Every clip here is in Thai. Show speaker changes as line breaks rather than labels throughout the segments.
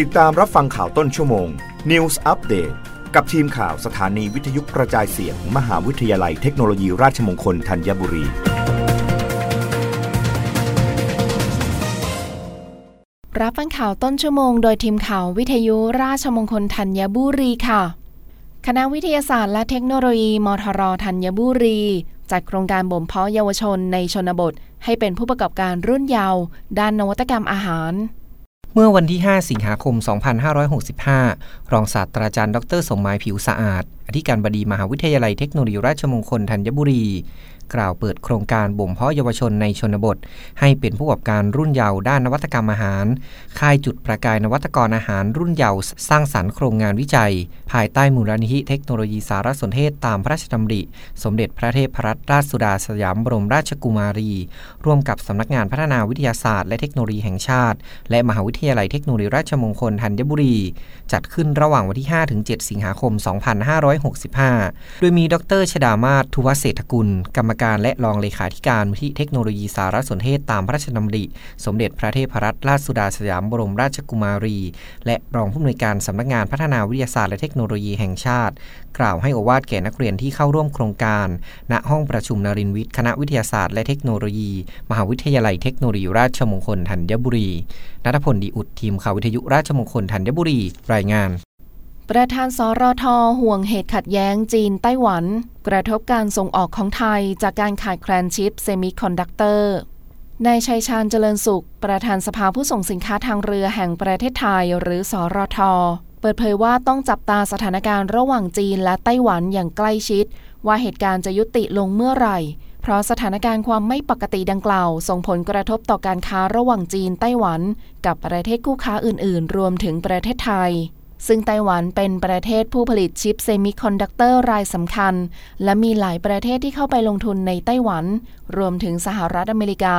ติดตามรับฟังข่าวต้นชั่วโมง News Update กับทีมข่าวสถานีวิทยุกระจายเสียงมมหาวิทยาลัยเทคโนโลยีราชมงคลธัญบุรี
รับฟังข่าวต้นชั่วโมงโดยทีมข่าววิทยุราชมงคลธัญบุรีค่ะ คณะวิทยาศาสตร์และเทคโนโลยีมทรธัญบุรี จัดโครงการบ่มเพาะเยาวชนในชนบท ให้เป็นผู้ประกอบการรุ่นเยาว์ด้านนวัตกรรมอาหาร
เมื่อวันที่ 5 สิงหาคม 2565 รองศาสตราจารย์ ดร สมหมายผิวสะอาดอธิการบดีมหาวิทยาลัยเทคโนโลยีราชมงคลธัญบุรี กล่าวเปิดโครงการบ่มเพาะเยาวชนในชนบท ให้เป็นผู้ประกอบการรุ่นเยาว์ด้านนวัตกรรมอาหาร ค่ายจุดประกายนวัตกรอาหารรุ่นเยาว์สร้างสรรค์โครงงานวิจัย ภายใต้มูลนิธิเทคโนโลยีสารสนเทศตามพระราชดำริ สมเด็จพระเทพรัตนราชสุดาสยามบรมราชกุมารี ร่วมกับสำนักงานพัฒนาวิทยาศาสตร์และเทคโนโลยีแห่งชาติ และมหาวิทยาลัยเทคโนโลยีราชมงคลธัญบุรี จัดขึ้นระหว่างวันที่ 5-7 สิงหาคม2565 โดยมีดรชดามาศทุวเศรษฐกุล กรรมการและรองเลขาธิการมูลที่เทคโนโลยีสารสนเทศตามพระราชดำริ สมเด็จพระเทพรัตนราชสุดาสยามบรมราชกุมารี และรองผู้อำนวยการสำนักงานพัฒนาวิทยาศาสตร์และเทคโนโลยีแห่งชาติ กล่าวให้โอวาทแก่นักเรียนที่เข้าร่วมโครงการ ณห้องประชุมนรินวิทย์คณะวิทยาศาสตร์และเทคโนโลยี มหาวิทยาลัยเทคโนโลยีราชมงคลธัญบุรีนัทพลดีอุดทีมข่าววิทยุราชมงคลธัญบุรีรายงาน
ประธานสรท. ห่วงเหตุขัดแย้งจีนไต้หวัน กระทบการส่งออกของไทยจากการขาดแคลนชิปเซมิคอนดักเตอร์นายชัยชาญเจริญสุข ประธานสภาผู้ส่งสินค้าทางเรือแห่งประเทศไทยหรือ สรท. เปิดเผยว่าต้องจับตาสถานการณ์ระหว่างจีนและไต้หวันอย่างใกล้ชิด ว่าเหตุการณ์จะยุติลงเมื่อไหร่ เพราะสถานการณ์ความไม่ปกติดังกล่าว ส่งผลกระทบต่อการค้าระหว่างจีนไต้หวัน กับประเทศคู่ค้าอื่น ๆ รวมถึงประเทศไทย ซึ่งไต้หวันเป็นประเทศผู้ผลิตชิปเซมิคอนดักเตอร์รายสำคัญ และมีหลายประเทศที่เข้าไปลงทุนในไต้หวัน รวมถึงสหรัฐอเมริกา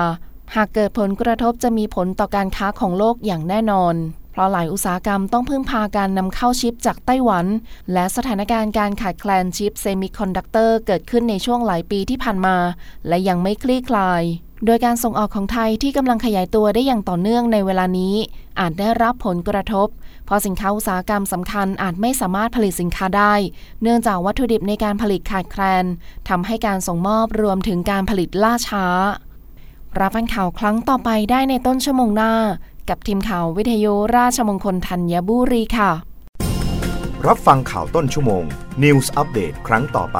หากเกิดผลกระทบจะมีผลต่อการค้าของโลกอย่างแน่นอนเพราะหลายอุตสาหกรรมต้องพึ่งพาการนำเข้าชิปจากไต้หวัน และสถานการณ์การขาดแคลนชิปเซมิคอนดักเตอร์เกิดขึ้นในช่วงหลายปีที่ผ่านมา และยังไม่คลี่คลาย โดยการส่งออกของไทยที่กำลังขยายตัวได้อย่างต่อเนื่องในเวลานี้ อาจได้รับผลกระทบ เพราะสินค้าอุตสาหกรรมสำคัญอาจไม่สามารถผลิตสินค้าได้ เนื่องจากวัตถุดิบในการผลิตขาดแคลนทำให้การส่งมอบรวมถึงการผลิตล่าช้า รับฟังข่าวครั้งต่อไปได้ในต้นชั่วโมงหน้า กับทีมข่าววิทยุราชมงคลธัญบุรีค่ะ
รับฟังข่าวต้นชั่วโมง News Update ครั้งต่อไป